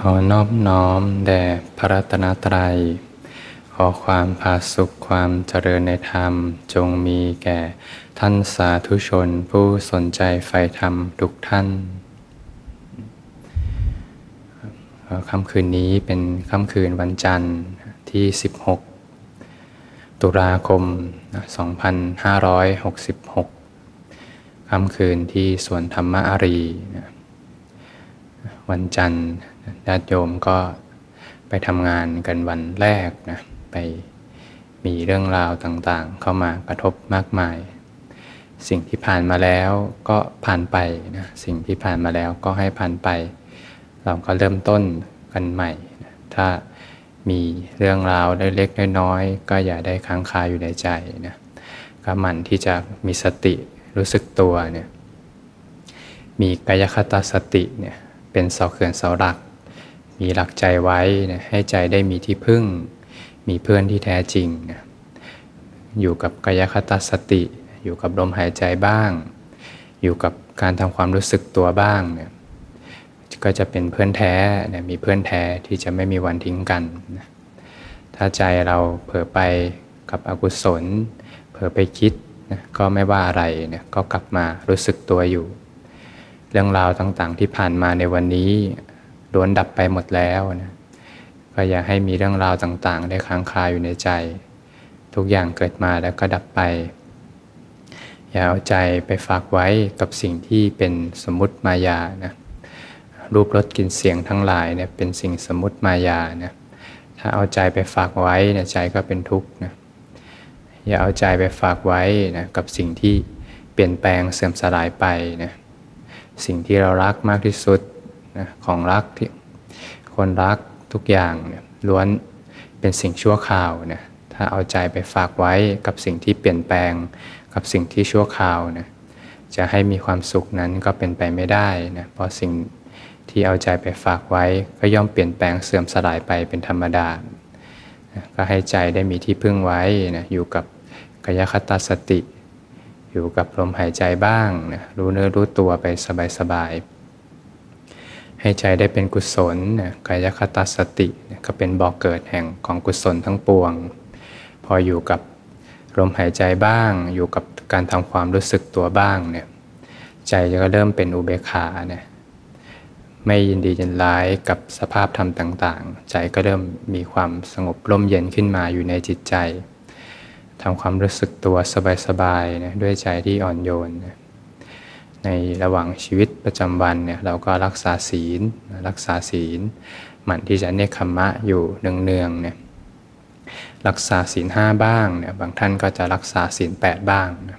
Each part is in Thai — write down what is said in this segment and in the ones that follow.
ขอนอบน้อมแด่พระรัตนตรัย ขอความผาสุขความเจริญในธรรมจงมีแก่ท่านสาธุชนผู้สนใจใฝ่ธรรมทุกท่านค่ำคืนนี้เป็นค่ำคืนวันจันทร์ที่ 16 ตุลาคม 2566 ค่ำคืนที่สวนธรรมอารี วันจันทร์ ญาติโยมก็ไปทำงานกันวันแรกนะไปมีเรื่องราวต่างๆ เข้ามากระทบมากมาย สิ่งที่ผ่านมาแล้วก็ผ่านไปนะสิ่งที่ผ่านมาแล้วก็ให้ผ่านไป เราก็เริ่มต้นกันใหม่นะถ้ามีเรื่องราวเล็กๆน้อยๆก็อย่าได้ค้างคาอยู่ในใจนะก็หมั่นที่จะมีสติรู้สึกตัวเนี่ยมีกายคตาสติเนี่ยเป็นเสาเขื่อนเสาหลัก มีหลักใจไว้นะให้ใจได้มีที่พึ่ง มีเพื่อนที่แท้จริงนะอยู่กับกายคตาสติ อยู่กับลมหายใจบ้าง อยู่กับการทำความรู้สึกตัวบ้างเนี่ยก็จะเป็นเพื่อนแท้นะมีเพื่อนแท้ที่จะไม่มีวันทิ้งกันนะถ้าใจเราเผลอไปกับอกุศล เผลอไปคิดนะก็ไม่ว่าอะไรเนะก็กลับมารู้สึกตัวอยู่ เรื่องราวต่างๆที่ผ่านมาในวันนี้ ล้วนดับไปหมดแล้วนะก็อย่าให้มีเรื่องราวต่างๆ ได้ค้างคาอยู่ในใจ ทุกอย่างเกิดมาแล้วก็ดับไป อย่าเอาใจไปฝากไว้กับสิ่งที่เป็นสมมติมายานะรูปรสกลิ่นเสียงทั้งหลายเนี่ยเป็นสิ่งสมมติมายานะถ้าเอาใจไปฝากไว้เนี่ยใจก็เป็นทุกข์นะอย่าเอาใจไปฝากไว้นะกับสิ่งที่เปลี่ยนแปลงเสื่อมสลายไปนะสิ่งที่เรารักมากที่สุด นะของรักที่คนรักทุกอย่างเนี่ยล้วนเป็นสิ่งชั่วคราวนะถ้าเอาใจไปฝากไว้กับสิ่งที่เปลี่ยนแปลงกับสิ่งที่ชั่วคราวนะจะให้มีความสุขนั้นก็เป็นไปไม่ได้นะเพราะสิ่งที่เอาใจไปฝากไว้ก็ย่อมเปลี่ยนแปลงเสื่อมสลายไปเป็นธรรมดาก็ให้ใจได้มีที่พึ่งไว้นะอยู่กับกายคตาสติ อยู่กับลมหายใจบ้างนะรู้เนื้อรู้ตัวไปสบายๆ ให้ใจได้เป็นกุศลกายคตาสติก็เป็นบ่อกเกิดแห่งของกุศลทั้งปวง พออยู่กับลมหายใจบ้าง อยู่กับการทำความรู้สึกตัวบ้างเนี่ยใจก็เริ่มเป็นอุเบกขาเนี่ยไม่ยินดียินร้ายกับสภาพธรรมต่าง ๆ ใจก็เริ่มมีความสงบร่มเย็นขึ้นมาอยู่ในจิตใจทำความรู้สึกตัวสบายๆนะด้วยใจที่อ่อนโยนนะ ในระหว่างชีวิตประจำวันเนี่ยเราก็รักษาศีลรักษาศีลหมั่นที่จะเนคขมมะอยู่เนืองๆเนี่ยรักษาศีลห้าบ้างเนี่ยบางท่านก็จะรักษาศีลแปดบ้างนะ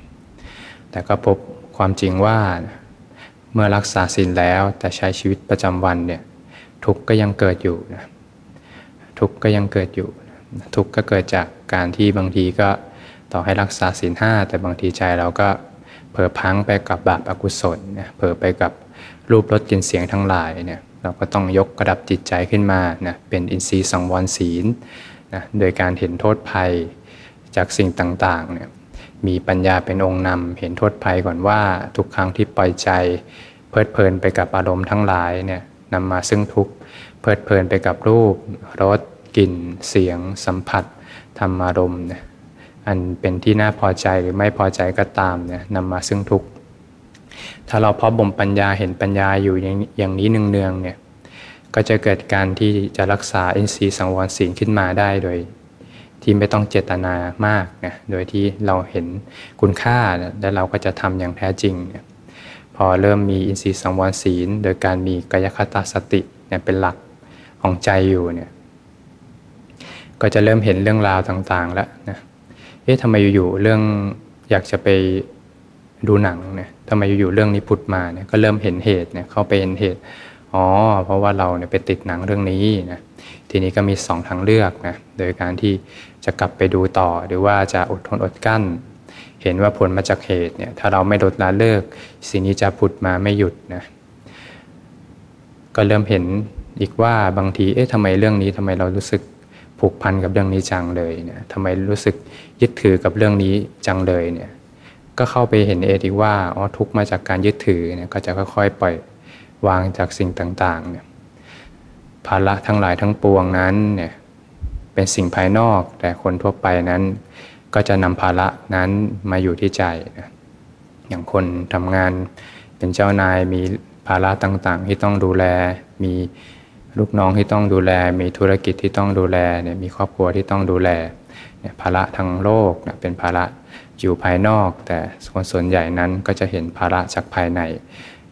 แต่ก็พบความจริงว่าเมื่อรักษาศีลแล้วแต่ใช้ชีวิตประจำวันเนี่ยทุกข์ก็ยังเกิดอยู่นะทุกข์ก็ยังเกิดอยู่ทุกข์ก็เกิดจากการที่บางทีก็ต่อให้รักษาศีลห้าแต่บางทีใจเราก็ ผลอพังไปกับบาปอกุศลเนี่ยเผลอไปกับรูปรสกลิ่นเสียงทั้งหลายเนี่ยเราก็ต้องยกกระดับจิตใจขึ้นมานะเป็นอินทรีย์สังวรศีลนะโดยการเห็นโทษภัยจากสิ่งต่างๆเนี่ยมีปัญญาเป็นองค์นำเห็นโทษภัยก่อนว่าทุกครั้งที่ปล่อยใจเพลิดเพลินไปกับอารมณ์ทั้งหลายเนี่ยนำมาซึ่งทุกเพลิดเพลินไปกับรูปรสกลิ่น เสียง สัมผัสธรรมอารมณ์เนี่ย อันเป็นที่น่าพอใจหรือไม่พอใจก็ตามเนี่ยนำมาซึ่งทุกข์ถ้าเราพอบ่มปัญญาเห็นปัญญาอยู่อย่างนี้เนืองๆเนี่ยก็จะเกิดการที่จะรักษาอินทรีย์สังวรศีลขึ้นมาได้โดย ที่ไม่ต้องเจตนามากนะโดยที่เราเห็นคุณค่าและเราก็จะทำอย่างแท้จริงเนี่ยพอเริ่มมีอินทรีย์สังวรศีล โดยการมีกายคตาสติเนี่ยเป็นหลักของใจอยู่เนี่ยก็จะเริ่มเห็นเรื่องราวต่างๆแล้วนะ เอ๊ะทำไมอยู่ๆเรื่องอยากจะไปดูหนังเนี่ยทำไมอยู่ๆเรื่องนี้พุดมาเนี่ยก็เริ่มเห็นเหตุเนี่ยเข้าไปเห็นเหตุอ๋อเพราะว่าเราเนี่ยไปติดหนังเรื่องนี้นะทีนี้ก็มีสองทางเลือกนะโดยการที่จะกลับไปดูต่อหรือว่าจะอดทนอดกั้น เห็นว่าผลมาจากเหตุเนี่ยถ้าเราไม่ลดละเลิกสิ่งนี้จะผุดมาไม่หยุดนะก็เริ่มเห็นอีกว่าบางทีเอ๊ะทำไมเรื่องนี้ทำไมเรารู้สึก ผูกพันกับเรื่องนี้จังเลยเนี่ยทำไมรู้สึกยึดถือกับเรื่องนี้จังเลยเนี่ยก็เข้าไปเห็นเองอีกว่าอ๋อทุกมาจากการยึดถือเนี่ยก็จะค่อยๆปล่อยวางจากสิ่งต่างๆเนี่ยภาระทั้งหลายทั้งปวงนั้นเนี่ยเป็นสิ่งภายนอกแต่คนทั่วไปนั้น ก็จะนำภาระนั้นมาอยู่ที่ใจนะอย่างคนทำงานเป็นเจ้านายมีภาระต่างๆ ที่ต้องดูแลมี ลูกน้องที่ต้องดูแล มีธุรกิจที่ต้องดูแลเนี่ยมีครอบครัวที่ต้องดูแลเนี่ยภาระทางโลกเนี่ยเป็นภาระอยู่ภายนอก แต่คนส่วนใหญ่นั้นก็จะเห็นภาระจากภายใน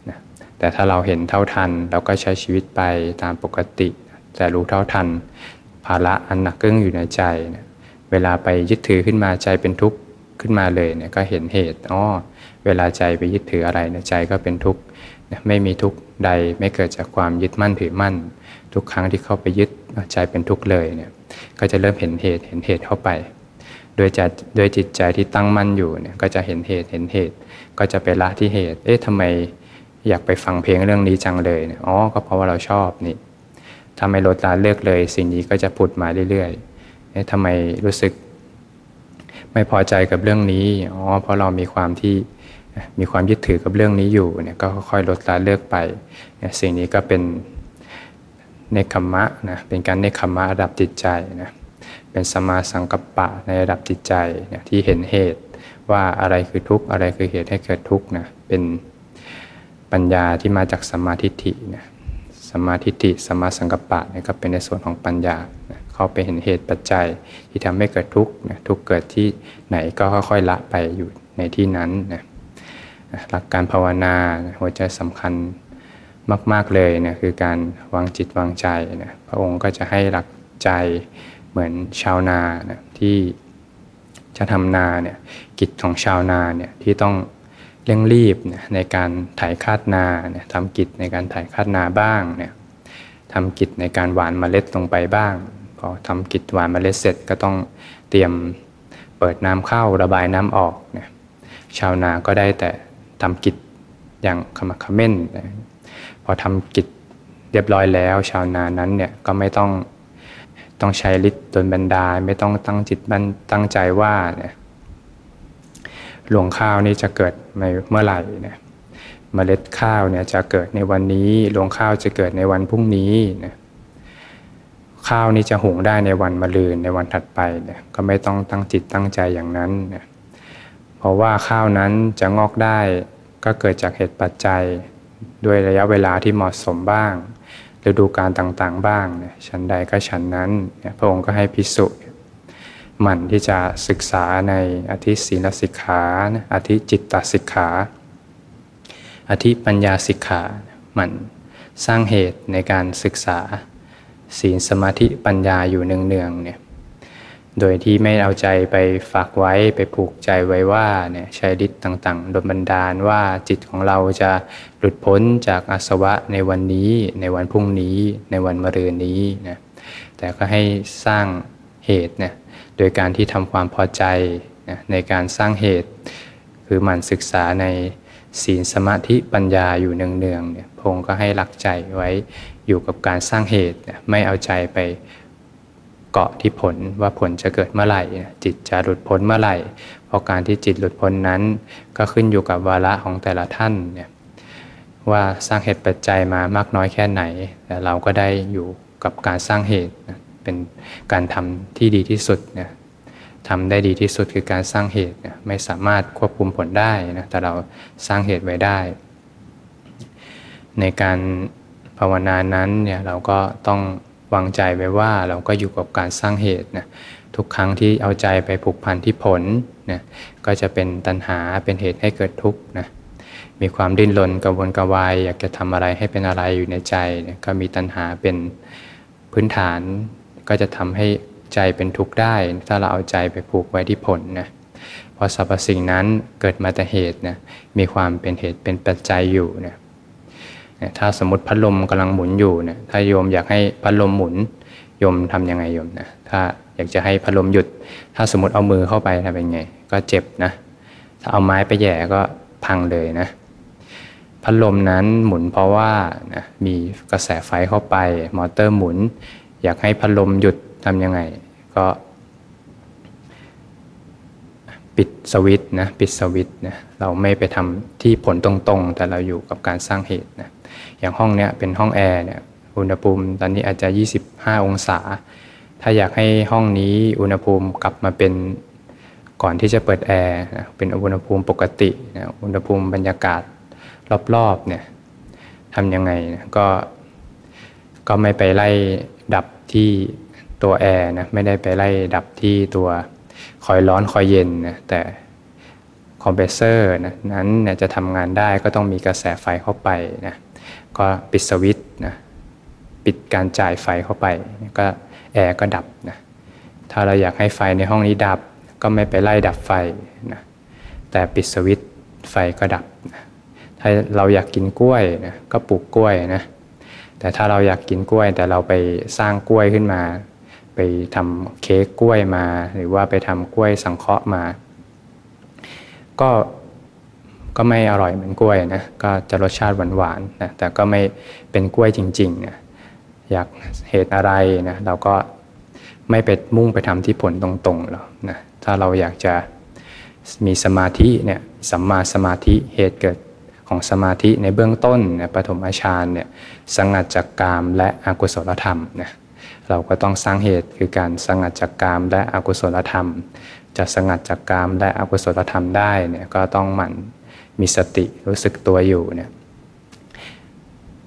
นะแต่ถ้าเราเห็นเท่าทัน เราก็ใช้ชีวิตไปตามปกติ แต่รู้เท่าทัน ภาระอันหนักกึ้งอยู่ในใจเนเวลาไปยึดถือขึ้นมาใจเป็นทุกข์ขึ้นมาเลยเนี่ยก็เห็นเหตุอ๋อเวลาใจไปยึดถืออะไรเนี่ยใจก็เป็นทุกข์ไม่มีทุกข์ใดไม่เกิดจากความยึดมั่นถือมั่น ทุกครั้งที่เข้าไปยึดใจเป็นทุกข์เลยเนี่ยก็จะเริ่มเห็นเหตุเห็นเหตุเข้าไปโดยจะโดยจิตใจที่ตั้งมั่นอยู่เนี่ยก็จะเห็นเหตุเห็นเหตุ ก็จะไปละที่เหตุ เอ๊ะทำไมอยากไปฟังเพลงเรื่องนี้จังเลยเนี่ยอ๋อก็เพราะว่าเราชอบนี่ทำไมลดละเลิกเลย สิ่งนี้ก็จะผุดมาเรื่อยๆเอ๊ะทำไมรู้สึก ไม่พอใจกับเรื่องนี้อ๋อเพราะเรามีความที่มีความยึดถือกับเรื่องนี้อยู่เนี่ยก็ค่อยลดละเลิกไปเนี่ยสิ่งนี้ก็เป็น เนคขมะนะเป็นการเนคขมะระดับจิตใจนะเป็นสมาสังกัปปะในระดับจิตใจเนี่ยที่เห็นเหตุว่าอะไรคือทุกข์อะไรคือเหตุให้เกิดทุกข์นะเป็นปัญญาที่มาจากสมาธิินะสมาธิิสมาสังกัปปะเนี่ยก็เป็นในส่วนของปัญญานะเข้าไปเห็นเหตุปัจจัยที่ทำให้เกิดทุกข์นะทุกข์เกิดที่ไหนก็ค่อยๆละไปอยู่ในที่นั้นนะหลักการภาวนาหัวใจสำคัญ มาก ๆเลยเนี่ยคือการวางจิตวางใจนะพระองค์ก็จะให้หลักใจเหมือนชาวนานะที่จะทำนาเนี่ยกิจของชาวนาเนี่ยที่ต้องเร่งรีบนะในการถ่ายคาดนาเนี่ยทำกิจในการถ่ายคาดนาบ้างเนี่ยทำกิจในการหวานเมล็ดลงไปบ้าง พอทำกิจหวานเมล็ดเสร็จก็ต้องเตรียมเปิดน้ำเข้าระบายน้ำออกเนี่ยชาวนาก็ได้แต่ทำกิจอย่างขมักขม้นนะ พอทำกิจเรียบร้อยแล้ว ชาวนานั้นเนี่ยก็ไม่ต้องต้องใช้ฤทธิ์ตนบันดาลไม่ต้องตั้งจิตบันตั้งใจว่าเนี่ยหลวงข้าวนี่จะเกิดเมื่อไหร่เนี่ยเมล็ดข้าวเนี่ยจะเกิดในวันนี้หลวงข้าวจะเกิดในวันพรุ่งนี้เนี่ยข้าวนี้จะหุงได้ในวันมะรืนในวันถัดไปเนี่ยก็ไม่ต้องตั้งจิตตั้งใจอย่างนั้นเนี่ยเพราะว่าข้าวนั้นจะงอกได้ก็เกิดจากเหตุปัจจัย ด้วยระยะเวลาที่เหมาะสมบ้างฤดูการต่างๆบ้างเนี่ยชั้นใดก็ชั้นนั้น พระองค์ก็ให้พิสุหมั่นที่จะศึกษาในอธิศีลสิกขาอธิจิตตสิกขา อธิปัญญาสิกขาหมั่นสร้างเหตุในการศึกษา ศีลสมาธิปัญญาอยู่เนืองๆเนี่ย โดยที่ไม่เอาใจไปฝากไว้ไปผูกใจไว้ว่าเนี่ยใช้ฤทธิ์ต่างๆโดนบันดาลว่าจิตของเราจะหลุดพ้นจากอาสวะในวันนี้ ในวันพรุ่งนี้ ในวันมะรืนนี้นะแต่ก็ให้สร้างเหตุเนี่ยโดยการที่ทำความพอใจนะในการสร้างเหตุ คือหมั่นศึกษาในศีลสมาธิปัญญาอยู่เนืองๆเนี่ยพงก็ให้หลักใจไว้อยู่กับการสร้างเหตุ ไม่เอาใจไป เกาะที่ผลว่าผลจะเกิดเมื่อไหร่ จิตจะหลุดพ้นเมื่อไหร่ เพราะการที่จิตหลุดพ้นนั้น ก็ขึ้นอยู่กับวาระของแต่ละท่านเนี่ยว่าสร้างเหตุปัจจัยมามากน้อยแค่ไหน แต่เราก็ได้อยู่กับการสร้างเหตุเป็นการทำที่ดีที่สุดเนี่ยทำได้ดีที่สุดคือการสร้างเหตุไม่สามารถควบคุมผลได้นะแต่เราสร้างเหตุไว้ได้ ในการภาวนานั้นเนี่ยเราก็ต้อง วางใจไว้ว่าเราก็อยู่กับการสร้างเหตุนะทุกครั้งที่เอาใจไปผูกพันที่ผลนะก็จะเป็นตัณหาเป็นเหตุให้เกิดทุกข์นะมีความดิ้นรนกระวนกระวาย อยากจะทำอะไรให้เป็นอะไรอยู่ในใจนะก็มีตัณหาเป็นพื้นฐาน ก็จะทำให้ใจเป็นทุกข์ได้ ถ้าเราเอาใจไปผูกไว้ที่ผลนะเพราะสรรพสิ่งนั้นเกิดมาแต่เหตุนะมีความเป็นเหตุเป็นปัจจัยอยู่นะ ถ้าสมมติพัดลมกำลังหมุนอยู่เนี่ยถ้าโยมอยากให้พัดลมหมุนโยมทํำยังไงโยมนะถ้าอยากจะให้พัดลมหยุด ถ้าสมมติเอามือเข้าไปทำเป็นไง ก็เจ็บนะ ถ้าเอาไม้ไปแย่ก็พังเลยนะ พัดลมนั้นหมุนเพราะว่านะมีกระแสไฟเข้าไป มอเตอร์หมุน อยากให้พัดลมหยุดทำยังไง ก็ปิดสวิตนะปิดสวิตนะเราไม่ไปทำที่ผลตรงๆ แต่เราอยู่กับการสร้างเหตุนะ อย่างห้องเนี้ยเป็นห้องแอร์เนี่ยอุณหภูมิตอนนี้อาจจะ 25 องศา ถ้าอยากให้ห้องนี้อุณหภูมิกลับมาเป็นก่อนที่จะเปิดแอร์เป็นอุณหภูมิปกตินะอุณหภูมิบรรยากาศรอบๆเนี่ยทำยังไงนะก็ก็ไม่ไปไล่ดับที่ตัวแอร์นะไม่ได้ไปไล่ดับที่ตัวคอยล์ร้อนคอยล์เย็นนะแต่คอมเพรสเซอร์นะนั้นเนี่ยจะทำงานได้ก็ต้องมีกระแสไฟเข้าไปนะ ก็ปิดสวิตช์นะปิดการจ่ายไฟเข้าไป ก็แอร์ก็ดับนะถ้าเราอยากให้ไฟในห้องนี้ดับ ก็ไม่ไปไล่ดับไฟนะแต่ปิดสวิตช์ไฟก็ดับนะถ้าเราอยากกินกล้วยนะก็ปลูกกล้วยนะแต่ถ้าเราอยากกินกล้วย แต่เราไปสร้างกล้วยขึ้นมา ไปทำเค้กกล้วยมา หรือว่าไปทำกล้วยสังเคราะห์มา ก็ ก็ไม่อร่อยเหมือนกล้วยนะก็จะรสชาติหวานๆนะแต่ก็ไม่เป็นกล้วยจริงๆนะอยากเหตุอะไรนะเราก็ไม่ไปมุ่งไปทำที่ผลตรงๆหรอกนะถ้าเราอยากจะมีสมาธิเนี่ยสัมมาสมาธิเหตุเกิดของสมาธิในเบื้องต้นเนี่ยปฐมฌานเนี่ยสังัดจากกามและอกุศลธรรมนะเราก็ต้องสร้างเหตุคือการสังัดจากกามและอกุศลธรรม จะสังัดจากกามและอกุศลธรรมได้เนี่ยก็ต้องหมั่น มีสติรู้สึกตัวอยู่เนี่ย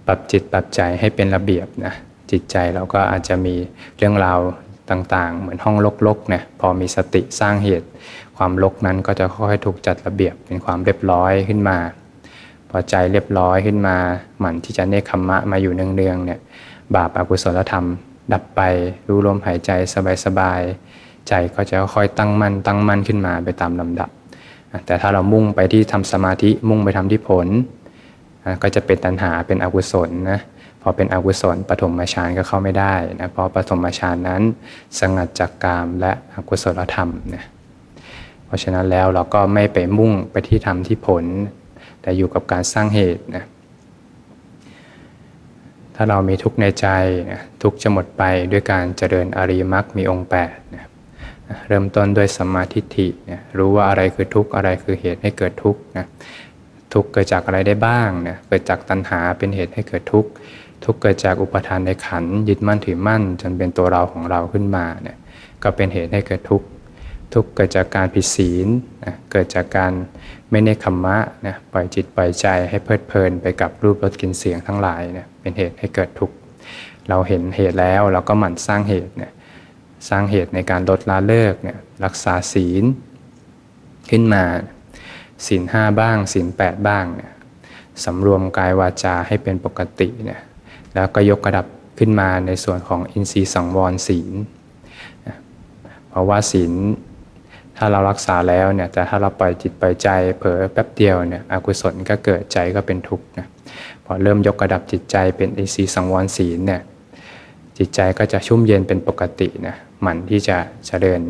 ปรับจิตปรับใจให้เป็นระเบียบนะจิตใจเราก็อาจจะมีเรื่องราวต่างๆ เหมือนห้องลกๆเนี่ยพอมีสติสร้างเหตุ ความลกนั้นก็จะค่อยๆถูกจัดระเบียบเป็นความเรียบร้อยขึ้นมา พอใจเรียบร้อยขึ้นมา หมั่นที่จะเนคขมมะมาอยู่เนืองๆเนี่ยบาปอากุศลธรรม ดับไปรู้ลมหายใจสบายๆใจก็จะค่อยตั้งมั่นตั้งมั่นขึ้นมาไปตามลำดับ แต่ถ้าเรามุ่งไปที่ทำสมาธิมุ่งไปทำที่ผล ก็จะเป็นตัณหาเป็นอกุศลนะพอเป็นอกุศลปฐมฌานก็เข้าไม่ได้นะเพราะปฐมฌานนั้นสงัดจากกามและอกุศลธรรมนะเพราะฉะนั้นแล้วเราก็ไม่ไปมุ่งไปที่ทำที่ผล แต่อยู่กับการสร้างเหตุนะถ้าเรามีทุกข์ในใจนะทุกข์จะหมดไปด้วยการเจริญอริมักมีองค์8นะ เริ่มต้นด้วยสัมมาทิฏฐินะรู้ว่าอะไรคือทุกข์อะไรคือเหตุให้เกิดทุกข์นะทุกข์เกิดจากอะไรได้บ้างเนะเกิดจากตัณหาเป็นเหตุให้เกิดทุกข์ทุกข์เกิดจากอุปทานในขันยึดมั่นถือมั่น จนเป็นตัวเราของเราขึ้นมาเนี่ยก็เป็นเหตุให้เกิดทุกข์ทุกข์เกิดจากการผิดศีลนะเกิดจากการไม่เนคขมะนะปล่อยจิตปล่อยใจให้เพลิดเพลินไปกับรูปรสกลิ่นเสียงทั้งหลายเนี่ยเป็นเหตุให้เกิดทุกข์เราเห็นเหตุแล้วเราก็หมั่นสร้างเหตุเนี่ย สร้างเหตุในการลดละเลิกเนี่ยรักษาศีล ขึ้นมาศีลห้าบ้างศีลแปดบ้างเนี่ยสำรวมกายวาจาให้เป็นปกติเนี่ยแล้วก็ยกระดับขึ้นมาในส่วนของอินทรีย์สังวรศีล เพราะว่าศีลถ้าเรารักษาแล้วเนี่ยแต่ถ้าเราปล่อยจิตปล่อยใจเผลอแป๊บเดียวเนี่ยอกุศลก็เกิดใจก็เป็นทุกข์นะพอเริ่มยกระดับจิตใจเป็นอินทรีย์สังวรศีลเนี่ย จิตใจก็จะชุ่มเย็นเป็นปกตินะหมั่นที่จะเจริญ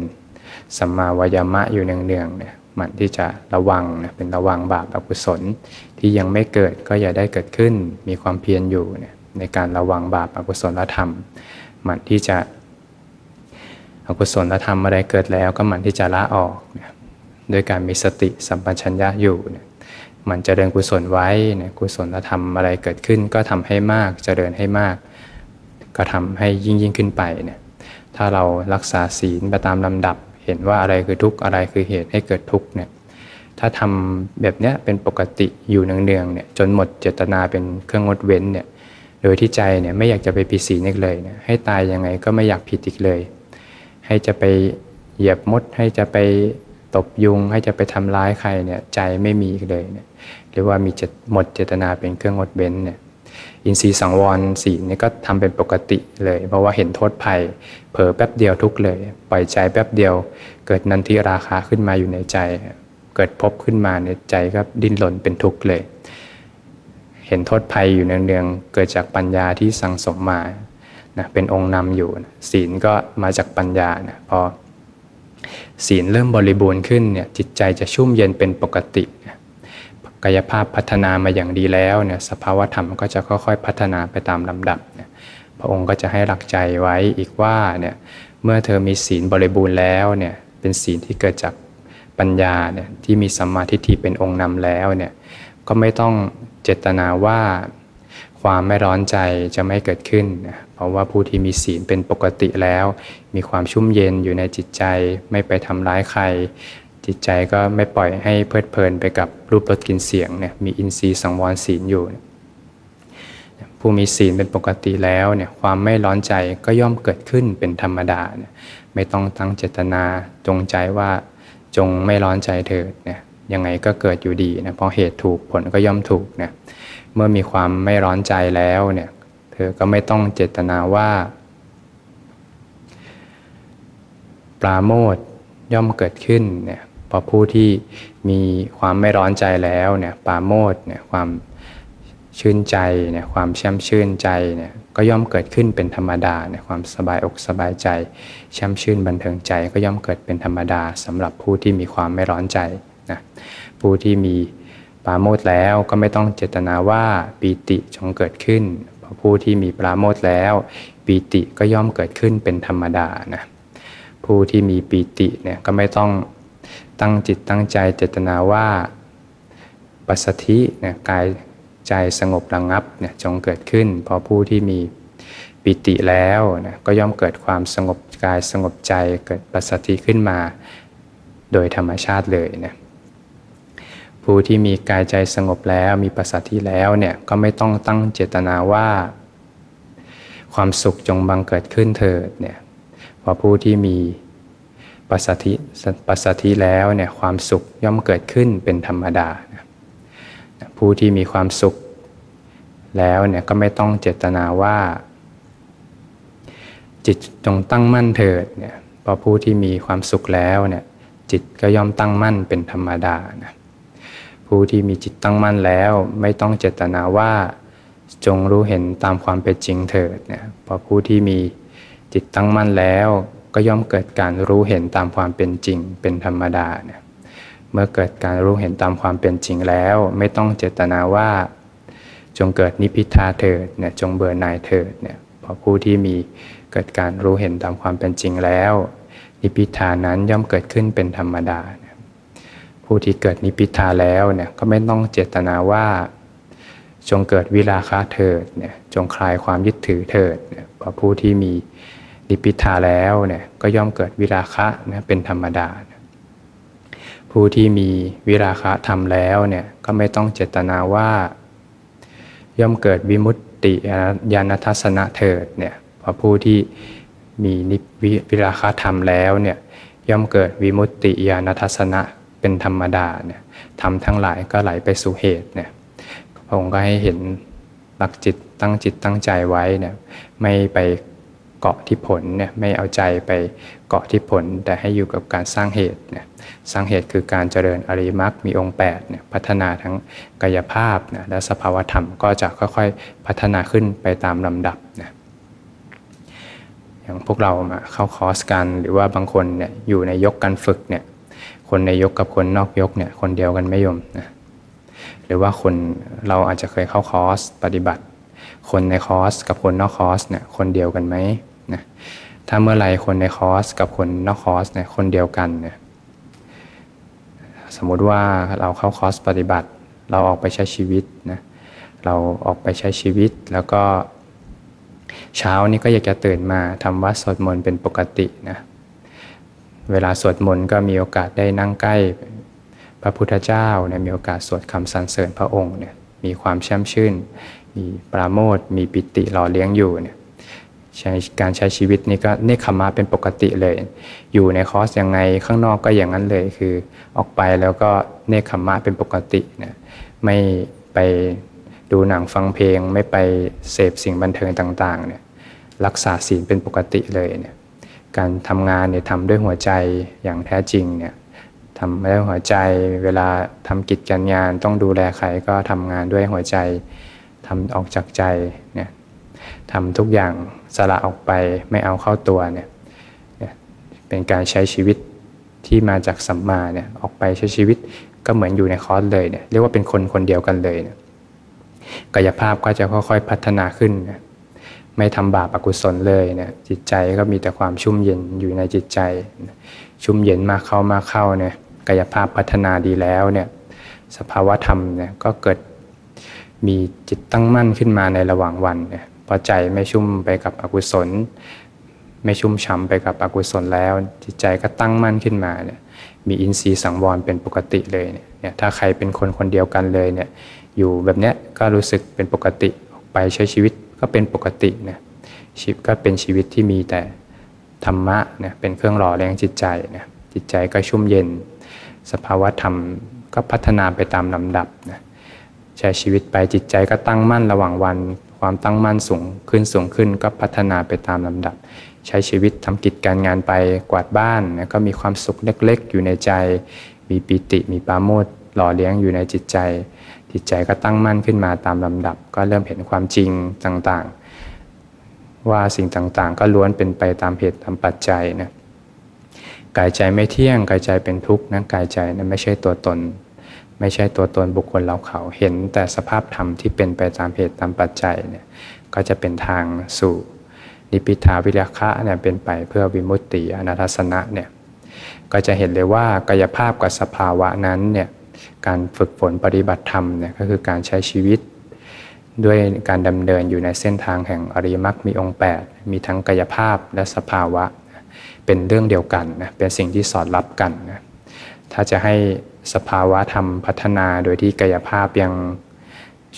สัมมาวายามะอยู่เนืองๆเนี่ยหมั่นที่จะระวังนะเป็นระวังบาปอกุศล ที่ยังไม่เกิดก็อย่าได้เกิดขึ้น มีความเพียรอยู่เนี่ยในการระวังบาปอกุศลธรรมหมั่นที่จะอกุศลธรรมอะไรเกิดแล้วก็หมั่นที่จะละออกเนี่ยโดยการมีสติสัมปชัญญะอยู่เนี่ยมันจะเริญกุศลไว้เนี่ยกุศลธรรมอะไรเกิดขึ้นก็ทำให้มากจเจริญให้มาก ก็ทำให้ยิ่งยิ่งขึ้นไปเนี่ยถ้าเรารักษาศีลไปตามลำดับ เห็นว่าอะไรคือทุกข์อะไรคือเหตุให้เกิดทุกข์เนี่ยถ้าทำแบบเนี้ยเป็นปกติอยู่เนืองๆเนี่ยจนหมดเจตนาเป็นเครื่องงดเว้นเนี่ยโดยที่ใจเนี่ยไม่อยากจะไปผิดศีลอีกเลยเนี่ยให้ตายยังไงก็ไม่อยากผิดอีกเลย ให้จะไปเหยียบมด ให้จะไปตบยุง ให้จะไปทำร้ายใครเนี่ยใจไม่มีอีกเลยเนี่ยหรือว่ามีหมดเจตนาเป็นเครื่องงดเว้นเนี่ย อินทรีย์สังวรศีลนี่ก็ทำเป็นปกติเลย เพราะว่าเห็นโทษภัย เผลอแป๊บเดียวทุกเลย ปล่อยใจแป๊บเดียว เกิดนันทิราคาขึ้นมาอยู่ในใจ เกิดพบขึ้นมาในใจก็ดิ้นหล่นเป็นทุกข์เลย เห็นโทษภัยอยู่เนืองๆเกิดจากปัญญาที่สั่งสมมานะเป็นองค์นำอยู่นะศีลก็มาจากปัญญานะพอศีลเริ่มบริบูรณ์ขึ้นเนี่ยจิตใจจะชุ่มเย็นเป็นปกตินะ กายภาพพัฒนามาอย่างดีแล้วเนี่ยสภาวธรรมก็จะค่อยๆ พัฒนาไปตามลำดับนะพระองค์ก็จะให้หลักใจไว้อีกว่าเนี่ยเมื่อเธอมีศีลบริบูรณ์แล้วเนี่ยเป็นศีลที่เกิดจากปัญญาเนี่ยที่มีสัมมาทิฏฐิเป็นองค์นำแล้วเนี่ยก็ไม่ต้องเจตนาว่าความไม่ร้อนใจจะไม่เกิดขึ้นนะเพราะว่าผู้ที่มีศีลเป็นปกติแล้ว มีความชุ่มเย็นอยู่ในจิตใจ ไม่ไปทำร้ายใคร จิตใจก็ไม่ปล่อยให้เพลิดเพลินไปกับรูปรสกลิ่นเสียงเนี่ยมีอินทรีย์สังวรศีลอยู่ ผู้มีศีลเป็นปกติแล้วเนี่ยความไม่ร้อนใจก็ย่อมเกิดขึ้นเป็นธรรมดาเนี่ยไม่ต้องตั้งเจตนาจงใจว่าจงไม่ร้อนใจเถิดเนี่ยยังไงก็เกิดอยู่ดีนะเพราะเหตุถูกผลก็ย่อมถูกเนี่ยเมื่อมีความไม่ร้อนใจแล้วเนี่ยเธอก็ไม่ต้องเจตนาว่าปราโมทย่อมเกิดขึ้นเนี่ย พอผู้ที่มีความไม่ร้อนใจแล้วเนี่ยปาโมทเนี่ยความชื่นใจเนี่ยความแช่มชื่นใจเนี่ยก็ย่อมเกิดขึ้นเป็นธรรมดาเนี่ยความสบายอกสบายใจแช่มชื่นบันเทิงใจก็ย่อมเกิดเป็นธรรมดาสำหรับผู้ที่มีความไม่ร้อนใจนะผู้ที่มีปาโมทแล้วก็ไม่ต้องเจตนาว่าปีติจงเกิดขึ้นเพราะผู้ที่มีปราโมทแล้วปีติก็ย่อมเกิดขึ้นเป็นธรรมดานะผู้ที่มีปีติเนี่ยก็ไม่ต้อง ตั้งจิตตั้งใจเจตนาว่าปัสสธิเนี่ยกายใจสงบระงงับเนี่ยจงเกิดขึ้น พอผู้ที่มีปิติแล้วนะก็ย่อมเกิดความสงบกายสงบใจเกิดปัสสธิขึ้นมา โดยธรรมชาติเลยนะผู้ที่มีกายใจสงบแล้วมีปัสสธิแล้วเนี่ยก็ไม่ต้องตั้งเจตนาว่า ความสุขจงบังเกิดขึ้นเถิดเนี่ยพอผู้ที่มี ปัสสธิปัสสธิแล้วเนี่ยความสุขย่อมเกิดขึ้นเป็นธรรมดา ผู้ที่มีความสุขแล้วเนี่ยก็ไม่ต้องเจตนาว่า จิตจงตั้งมั่นเถิดเนี่ยพอผู้ที่มีความสุขแล้วเนี่ยจิตก็ย่อมตั้งมั่นเป็นธรรมดานะผู้ที่มีจิตตั้งมั่นแล้ว ไม่ต้องเจตนาว่า จงรู้เห็นตามความเป็นจริงเถิดเนี่ยพอผู้ที่มีจิตตั้งมั่นแล้ว ก็ย่อมเกิดการรู้เห็นตามความเป็นจริงเป็นธรรมดาเนี่ยเมื่อเกิดการรู้เห็นตามความเป็นจริงแล้ว ไม่ต้องเจตนาว่า จงเกิดนิพิทาเถิดเนี่ยจงเบื่อหน่ายเถิดเนี่ยพอผู้ที่มีเกิดการรู้เห็นตามความเป็นจริงแล้ว นิพิทานั้นย่อมเกิดขึ้นเป็นธรรมดา ผู้ที่เกิดนิพิทาแล้วเนี่ยก็ไม่ต้องเจตนาว่า จงเกิดวิราคะเถิดเนี่ยจงคลายความยึดถือเถิดเนี่ยพอผู้ที่มี นิพิทาแล้วเนี่ยก็ย่อมเกิดวิราคะนะเป็นธรรมดา ผู้ที่มีวิราคะธรรมแล้วเนี่ยก็ไม่ต้องเจตนาว่า ย่อมเกิดวิมุตติญาณทัศนะเถิดเนี่ยพอผู้ที่มีนิวิราคะธรรมแล้วเนี่ยย่อมเกิดวิมุตติญาณทัศนะเป็นธรรมดาเนี่ยทำทั้งหลายก็ไหลไปสู่เหตุเนี่ยพระองค์ก็ให้เห็นหลักจิตตั้งจิตตั้งใจไว้เนี่ยไม่ไป เกาะที่ผลเนี่ยไม่เอาใจไปเกาะที่ผล แต่ให้อยู่กับการสร้างเหตุเนี่ยสร้างเหตุคือการเจริญอริมักมีองค์8เนี่ยพัฒนาทั้งกายภาพนะและสภาวธรรมก็จะค่อยๆ พัฒนาขึ้นไปตามลำดับนะอย่างพวกเรามาเข้าคอร์สกันหรือว่าบางคนเนี่ยอยู่ในยกการฝึกเนี่ยคนในยกกับคนนอกยกเนี่ยคนเดียวกันไม่ยมนะหรือว่าคนเราอาจจะเคยเข้าคอร์สปฏิบัติ คนในคอร์สกับคนนอกคอร์สเนี่ยคนเดียวกันไหม นะถ้าเมื่อไรคนในคอร์สกับคนนอกคอร์สเนี่ยคนเดียวกันเนี่ยสมมุติว่าเราเข้าคอร์สปฏิบัติ เราออกไปใช้ชีวิตนะเราออกไปใช้ชีวิตแล้วก็เช้านี้ก็อยากจะตื่นมาทำวัดสวดมนต์เป็นปกตินะเวลาสวดมนต์ก็มีโอกาสได้นั่งใกล้พระพุทธเจ้าเนี่ยมีโอกาสสวดคำสรรเสริญพระองค์เนี่ยมีความแช่มชื่น มีปราโมทมีปิติหล่อเลี้ยงอยู่เนี่ย ใช้การใช้ชีวิตนี่ก็เนคขมะเป็นปกติเลย อยู่ในคอร์สยังไงข้างนอกก็อย่างนั้นเลยคือออกไปแล้วก็เนคขมะเป็นปกตินะไม่ไปดูหนังฟังเพลง ไม่ไปเสพสิ่งบันเทิงต่างๆเนี่ยรักษาศีลเป็นปกติเลยเนี่ยการทำงานเนี่ยทำด้วยหัวใจอย่างแท้จริงเนี่ยทำด้วยหัวใจเวลาทำกิจการงาน ต้องดูแลใครก็ทำงานด้วยหัวใจทำออกจากใจเนี่ย ทำทุกอย่างสละออกไปไม่เอาเข้าตัวเนี่ยเป็นการใช้ชีวิตที่มาจากสัมมาเนี่ยออกไปใช้ชีวิตก็เหมือนอยู่ในคอร์สเลยเนี่ยเรียกว่าเป็นคนคนเดียวกันเลยเนี่ยกายภาพก็จะค่อยๆพัฒนาขึ้นนะไม่ทำบาปอกุศลเลยเนี่ยจิตใจก็มีแต่ความชุ่มเย็นอยู่ในจิตใจ ชุ่มเย็นมากเข้ามากเข้าเนี่ยกายภาพพัฒนาดีแล้วเนี่ยสภาวะธรรมเนี่ยก็เกิดมีจิตตั้งมั่นขึ้นมาในระหว่างวันเนี่ย พอใจไม่ชุ่มไปกับอกุศล ไม่ชุ่มฉ่าไปกับอกุศลแล้ว จิตใจก็ตั้งมั่นขึ้นมาเนี่ยมีอินทรีย์สังวรเป็นปกติเลยเนี่ยถ้าใครเป็นคนคนเดียวกันเลยเนี่ยอยู่แบบเนี้ยก็รู้สึกเป็นปกติออกไปใช้ชีวิตก็เป็นปกตินีชีวิตก็เป็นชีวิตที่มีแต่ธรรมะเนี่ยเป็นเครื่องหล่อเลี้ยงจิตใจเนี่ยจิตใจก็ชุ่มเย็น สภาวะธรรมก็พัฒนาไปตามลำดับนะใช้ชีวิตไปจิตใจก็ตั้งมั่นระหว่างวัน ความตั้งมั่นสูงขึ้นสูงขึ้นก็พัฒนาไปตามลำดับ ใช้ชีวิตทำกิจการงานไปกวาดบ้านนะก็มีความสุขเล็กๆ อยู่ในใจ มีปิติมีปาโมดหล่อเลี้ยงอยู่ในจิตใจ จิตใจก็ตั้งมั่นขึ้นมาตามลำดับ ก็เริ่มเห็นความจริงต่างๆ ว่าสิ่งต่างๆ ก็ล้วนเป็นไปตามเหตุตามปัจจัยนะกายใจไม่เที่ยงกายใจเป็นทุกข์นะกายใจนั้นไม่ใช่ตัวตน ไม่ใช่ตัวตนบุคคลเราเขาเห็นแต่สภาพธรรมที่เป็นไปตามเหตุตามปัจจัยเนี่ยก็จะเป็นทางสู่นิพิทาวิริคะเนี่ยเป็นไปเพื่อวิมุตติอนัตสนะเนี่ยก็จะเห็นเลยว่ากายภาพกับสภาวะนั้นเนี่ยการฝึกฝนปฏิบัติธรรมเนี่ยก็คือการใช้ชีวิต ด้วยการดำเนินอยู่ในเส้นทางแห่งอริยมรรคมีองค์ 8 มีทั้งกายภาพและสภาวะ เป็นเรื่องเดียวกันนะเป็นสิ่งที่สอดรับกันนะถ้าจะให้ สภาวะธรรมพัฒนาโดยที่กายภาพยัง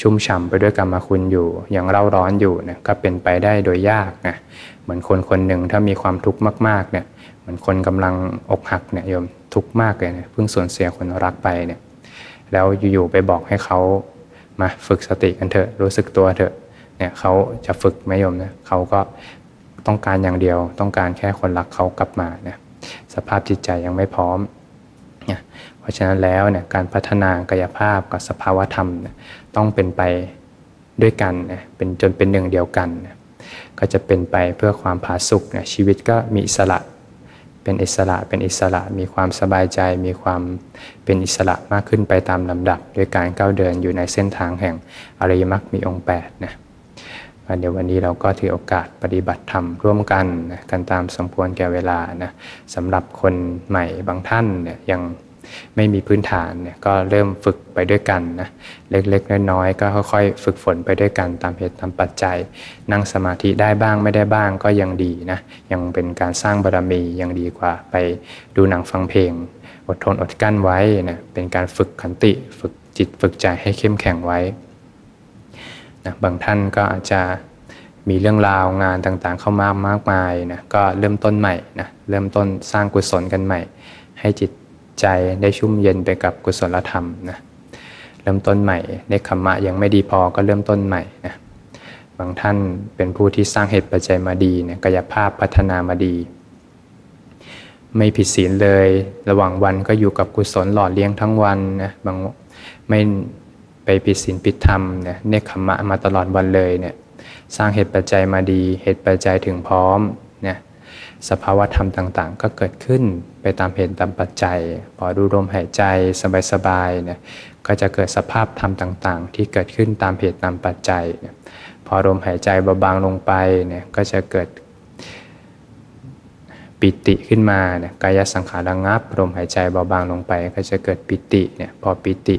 ชุ่มฉ่าไปด้วยกรรมคุณอยู่ยังเร่าร้อนอยู่เนี่ยก็เป็นไปได้โดยยากนะเหมือนคนคนหนึ่งถ้ามีความทุกข์มากๆเนี่ยเหมือนคนกำลังอกหักเนี่ยโยมทุกข์มากเลยเนี่ยเพิ่งสูญเสียคนรักไปเนี่ยแล้วอยู่ๆไปบอกให้เขามาฝึกสติกันเถอะรู้สึกตัวเถอะเนี่ยเขาจะฝึกไหมโยมนะเขาก็ต้องการอย่างเดียว ต้องการแค่คนรักเขากลับมาเนี่ยสภาพจิตใจยังไม่พร้อมเนี่ย ราะฉะนั้นแล้วเนี่ยการพัฒนากายภาพกับสภาวธรรมต้องเป็นไปด้วยกันนะเป็นจนเป็นหนึ่งเดียวกันนะก็จะเป็นไปเพื่อความผาสุกเนี่ยชีวิตก็มีอิสระ เป็นอิสระเป็นอิสระมีความสบายใจ มีความเป็นอิสระมากขึ้นไปตามลำดับ ด้วยการก้าวเดินอยู่ในเส้นทางแห่งอริยมรรคมีองค์8นะเดี๋ยววันนี้เราก็ถือโอกาสปฏิบัติธรรมร่วมกันนะกันตามสมควรแก่เวลานะสำหรับคนใหม่บางท่านเนี่ยยัง ไม่มีพื้นฐานเนี่ยก็เริ่มฝึกไปด้วยกันนะเล็กๆน้อยๆก็ค่อยๆฝึกฝนไปด้วยกันตามเหตุตามปัจจัย นั่งสมาธิได้บ้างไม่ได้บ้างก็ยังดีนะยังเป็นการสร้างบารมียังดีกว่าไปดูหนังฟังเพลง อดทนอดกั้นไว้นะเป็นการฝึกขันติฝึกจิตฝึกใจให้เข้มแข็งไว้นะบางท่านก็อาจจะมีเรื่องราวงานต่างๆ เข้ามามากมายนะก็เริ่มต้นใหม่นะเริ่มต้นสร้างกุศลกันใหม่ ให้จิต ใจได้ชุ่มเย็นไปกับกุศลธรรมนะเริ่มต้นใหม่ในคำมะยังไม่ดีพอก็เริ่มต้นใหม่นะบางท่านเป็นผู้ที่สร้างเหตุปัจจัยมาดีเนี่ยกายภาพพัฒนามาดี ไม่ผิดศีลเลยระหว่างวันก็อยู่กับกุศลหล่อเลี้ยงทั้งวันนะบางไม่ไปผิดศีลผิดธรรมเนี่ยเนคขมะมาตลอดวันเลยเนี่ยสร้างเหตุปัจจัยมาดี เหตุปัจจัยถึงพร้อม สภาวะธรรมต่างๆ ก็เกิดขึ้นไปตามเหตุตามปัจจัย พอดูลมหายใจสบายๆเนี่ยก็จะเกิดสภาพธรรมต่างๆ ที่เกิดขึ้นตามเหตุตามปัจจัย พอลมหายใจเบาบางลงไปเนี่ยก็จะเกิดปิติขึ้นมาเนี่ยกายสังขารระงับลมหายใจเบาบางลงไป ก็จะเกิดปิติเนี่ยพอปิติ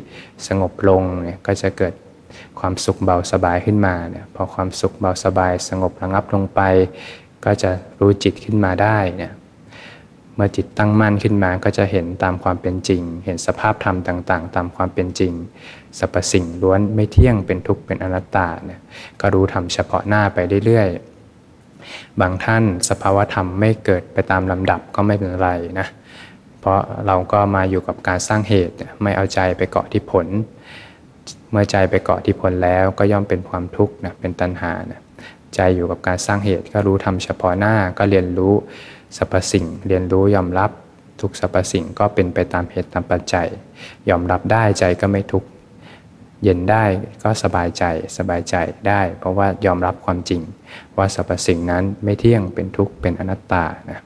สงบลงเนี่ยก็จะเกิดความสุขเบาสบายขึ้นมาเนี่ยพอความสุขเบาสบาย สงบระงับลงไป ก็จะรู้จิตขึ้นมาได้เนี่ยเมื่อจิตตั้งมั่นขึ้นมาก็จะเห็นตามความเป็นจริง เห็นสภาพธรรมต่างๆ ตามความเป็นจริงสรรพสิ่งล้วนไม่เที่ยงเป็นทุกข์เป็นอนัตตาเนี่ยก็รู้ธรรมเฉพาะหน้าไปเรื่อยๆ บางท่านสภาวธรรมไม่เกิดไปตามลำดับก็ไม่เป็นไรนะเพราะเราก็มาอยู่กับการสร้างเหตุไม่เอาใจไปเกาะที่ผล เมื่อใจไปเกาะที่ผลแล้วก็ย่อมเป็นความทุกข์นะเป็นตัณหานะ ใจอยู่กับการสร้างเหตุ ก็รู้ทำเฉพาะหน้าก็เรียนรู้สรรพสิ่ง เรียนรู้ยอมรับทุกสรรพสิ่งก็เป็นไปตามเหตุตามปัจจัย ยอมรับได้ใจก็ไม่ทุกข์เย็นได้ก็สบายใจสบายใจได้ เพราะว่ายอมรับความจริง ว่าสรรพสิ่งนั้นไม่เที่ยงเป็นทุกข์เป็นอนัตตานะ